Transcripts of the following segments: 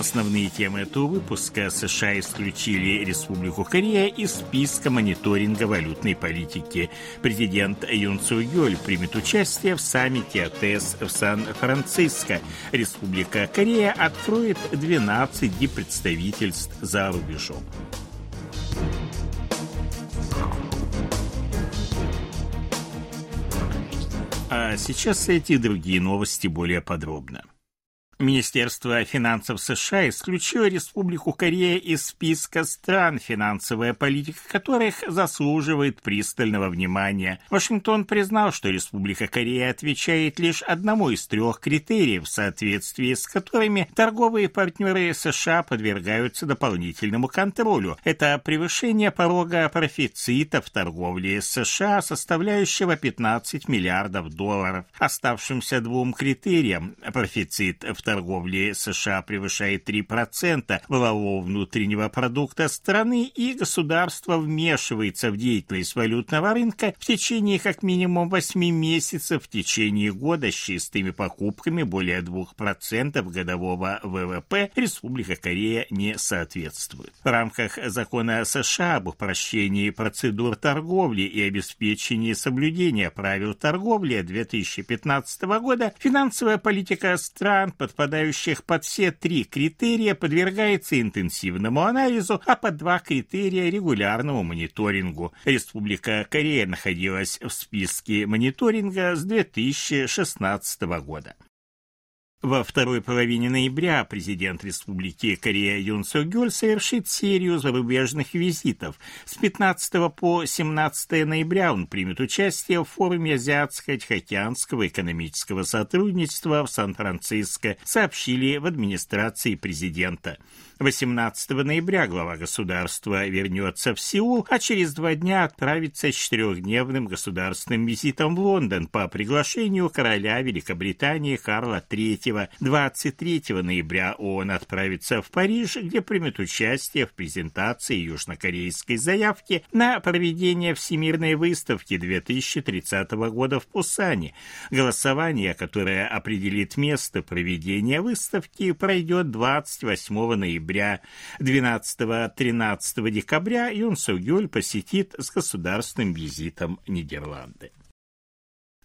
Основные темы этого выпуска США исключили Республику Корея из списка мониторинга валютной политики. Президент Юн Цу Йоль примет участие в саммите АТС в Сан-Франциско. Республика Корея откроет 12 дипредставительств за рубежом. А сейчас эти другие новости более подробно. Министерство финансов США исключило Республику Корея из списка стран, финансовая политика которых заслуживает пристального внимания. Вашингтон признал, что Республика Корея отвечает лишь одному из трех критериев, в соответствии с которыми торговые партнеры США подвергаются дополнительному контролю. Это превышение порога профицита в торговле США, составляющего 15 миллиардов долларов. Оставшимся двум критериям профицит в торговли США превышает 3% валового внутреннего продукта страны, и государство вмешивается в деятельность валютного рынка в течение как минимум 8 месяцев в течение года с чистыми покупками более 2% годового ВВП Республика Корея не соответствует. В рамках закона США об упрощении процедур торговли и обеспечении соблюдения правил торговли 2015 года финансовая политика стран под подпадающих под все три критерия, подвергается интенсивному анализу, а под два критерия – регулярному мониторингу. Республика Корея находилась в списке мониторинга с 2016 года. Во второй половине ноября президент Республики Корея Юн Сок Гёль совершит серию зарубежных визитов. С 15 по 17 ноября он примет участие в форуме Азиатско-Тихоокеанского экономического сотрудничества в Сан-Франциско, сообщили в администрации президента. 18 ноября глава государства вернется в Сеул, а через два дня отправится с четырехдневным государственным визитом в Лондон по приглашению короля Великобритании Карла III. 23 ноября он отправится в Париж, где примет участие в презентации южнокорейской заявки на проведение Всемирной выставки 2030 года в Пусане. Голосование, которое определит место проведения выставки, пройдет 28 ноября ноября. 12-13 декабря Юн Сугюль посетит с государственным визитом Нидерланды.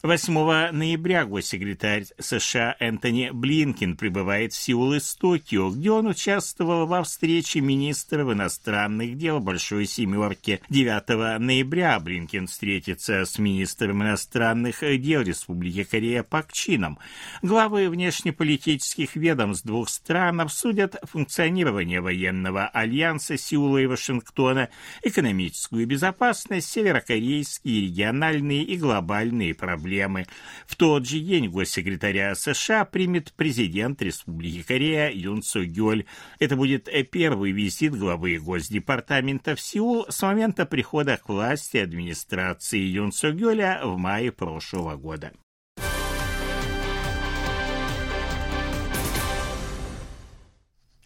8 ноября госсекретарь США Энтони Блинкин прибывает в Сеул из Токио, где он участвовал во встрече министров иностранных дел Большой Семерки. 9 ноября Блинкин встретится с министром иностранных дел Республики Корея Пак Чином. Главы внешнеполитических ведомств двух стран обсудят функционирование военного альянса Сеула и Вашингтона, экономическую безопасность, северокорейские региональные и глобальные проблемы проблемы. В тот же день госсекретаря США примет президент Республики Корея Юн Су Гёль. Это будет первый визит главы Госдепартамента в Сеул с момента прихода к власти администрации Юн Су Гёля в мае прошлого года.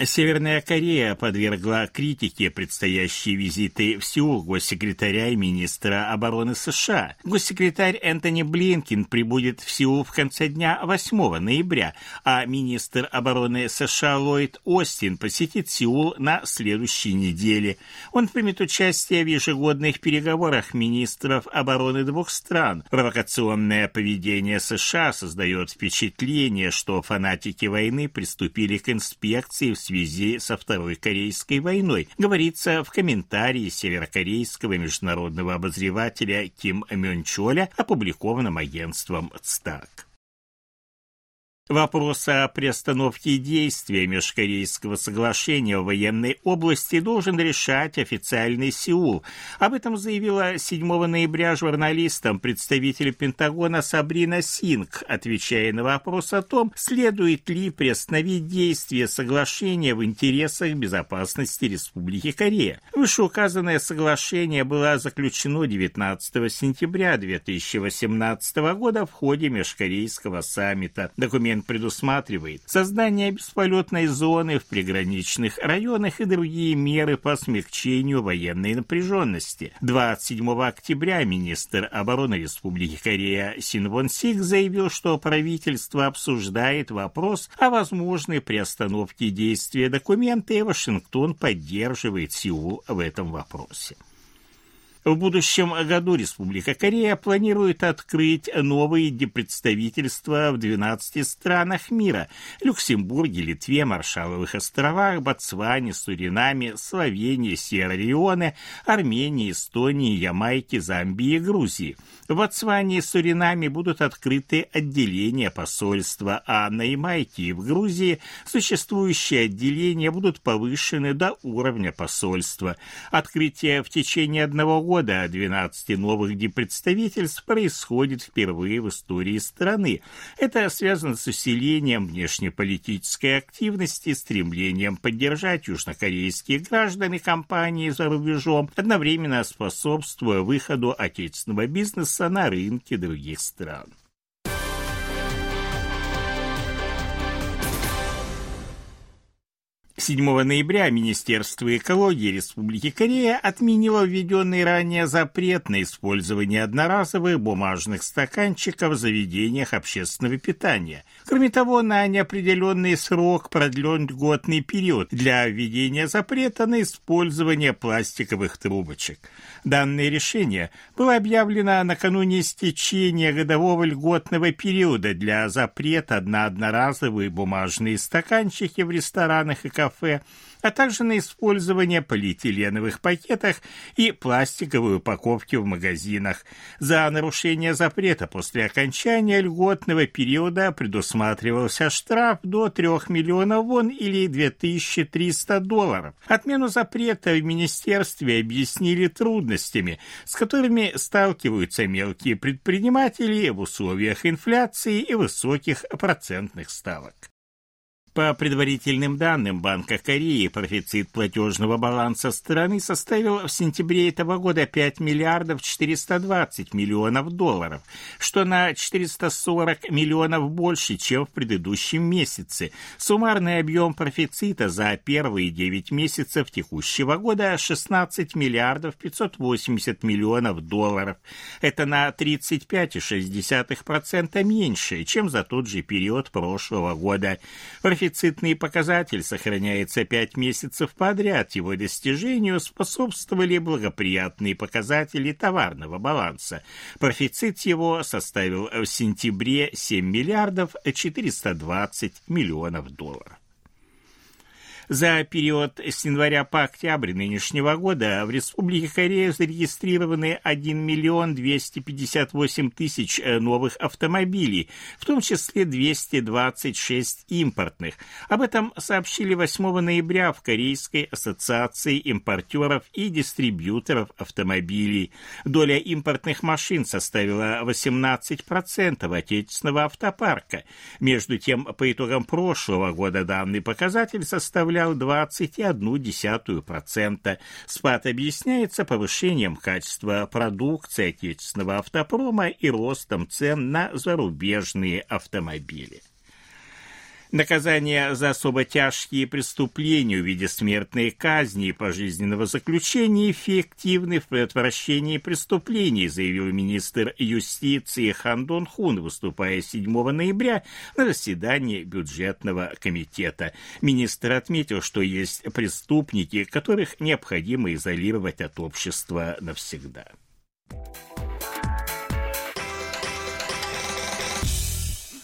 Северная Корея подвергла критике предстоящие визиты в Сеул госсекретаря и министра обороны США. Госсекретарь Энтони Блинкин прибудет в Сеул в конце дня 8 ноября, а министр обороны США Ллойд Остин посетит Сеул на следующей неделе. Он примет участие в ежегодных переговорах министров обороны двух стран. Провокационное поведение США создает впечатление, что фанатики войны приступили к инспекции в связи со Второй Корейской войной, говорится в комментарии северокорейского международного обозревателя Ким Мёнчоля, опубликованном агентством ЦТАК. Вопрос о приостановке действия межкорейского соглашения в военной области должен решать официальный Сеул. Об этом заявила 7 ноября журналистам представитель Пентагона Сабрина Синг, отвечая на вопрос о том, следует ли приостановить действие соглашения в интересах безопасности Республики Корея. Вышеуказанное соглашение было заключено 19 сентября 2018 года в ходе межкорейского саммита. Документ дизайн предусматривает создание бесполетной зоны в приграничных районах и другие меры по смягчению военной напряженности. 27 октября министр обороны Республики Корея Син Вон Сик заявил, что правительство обсуждает вопрос о возможной приостановке действия документа, и Вашингтон поддерживает Сеул в этом вопросе. В будущем году Республика Корея планирует открыть новые депредставительства в 12 странах мира – Люксембурге, Литве, Маршаловых островах, Ботсване, Суринаме, Словении, Сьерра-Леоне, Армении, Эстонии, Ямайке, Замбии и Грузии. В Ботсване и Суринаме будут открыты отделения посольства, а на Ямайке и в Грузии существующие отделения будут повышены до уровня посольства. Открытие в течение одного года года 12 новых дипредставительств происходит впервые в истории страны. Это связано с усилением внешнеполитической активности, стремлением поддержать южнокорейских граждан и компании за рубежом, одновременно способствуя выходу отечественного бизнеса на рынки других стран. 7 ноября Министерство экологии Республики Корея отменило введенный ранее запрет на использование одноразовых бумажных стаканчиков в заведениях общественного питания. Кроме того, на неопределенный срок продлен льготный период для введения запрета на использование пластиковых трубочек. Данное решение было объявлено накануне истечения годового льготного периода для запрета на одноразовые бумажные стаканчики в ресторанах и кафе кафе, а также на использование полиэтиленовых пакетах и пластиковой упаковки в магазинах. За нарушение запрета после окончания льготного периода предусматривался штраф до 3 миллионов вон или 2300 долларов. Отмену запрета в министерстве объяснили трудностями, с которыми сталкиваются мелкие предприниматели в условиях инфляции и высоких процентных ставок. По предварительным данным Банка Кореи, профицит платежного баланса страны составил в сентябре этого года 5 миллиардов 420 миллионов долларов, что на 440 миллионов больше, чем в предыдущем месяце. Суммарный объем профицита за первые 9 месяцев текущего года 16 миллиардов 580 миллионов долларов. Это на 35,6% меньше, чем за тот же период прошлого года. Профицитный показатель сохраняется пять месяцев подряд. Его достижению способствовали благоприятные показатели товарного баланса. Профицит его составил в сентябре 7 миллиардов 420 миллионов долларов. За период с января по октябрь нынешнего года в Республике Корея зарегистрированы 1 миллион 258 тысяч э, новых автомобилей, в том числе 226 импортных. Об этом сообщили 8 ноября в Корейской ассоциации импортеров и дистрибьюторов автомобилей. Доля импортных машин составила 18% отечественного автопарка. Между тем, по итогам прошлого года данный показатель составлял составлял 21,1%. Спад объясняется повышением качества продукции отечественного автопрома и ростом цен на зарубежные автомобили. Наказание за особо тяжкие преступления в виде смертной казни и пожизненного заключения эффективны в предотвращении преступлений, заявил министр юстиции Хан Дон Хун, выступая 7 ноября на заседании бюджетного комитета. Министр отметил, что есть преступники, которых необходимо изолировать от общества навсегда.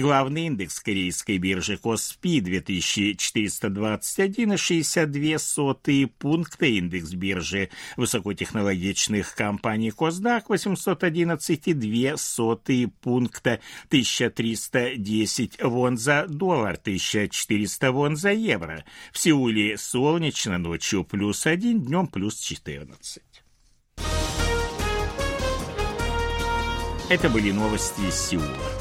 Главный индекс корейской биржи Коспи 2421,62 пункта, индекс биржи высокотехнологичных компаний Косдак 811,2 пункта, 1310 вон за доллар, 1400 вон за евро. В Сеуле солнечно, ночью плюс 1, днем плюс 14. Это были новости из Сеула.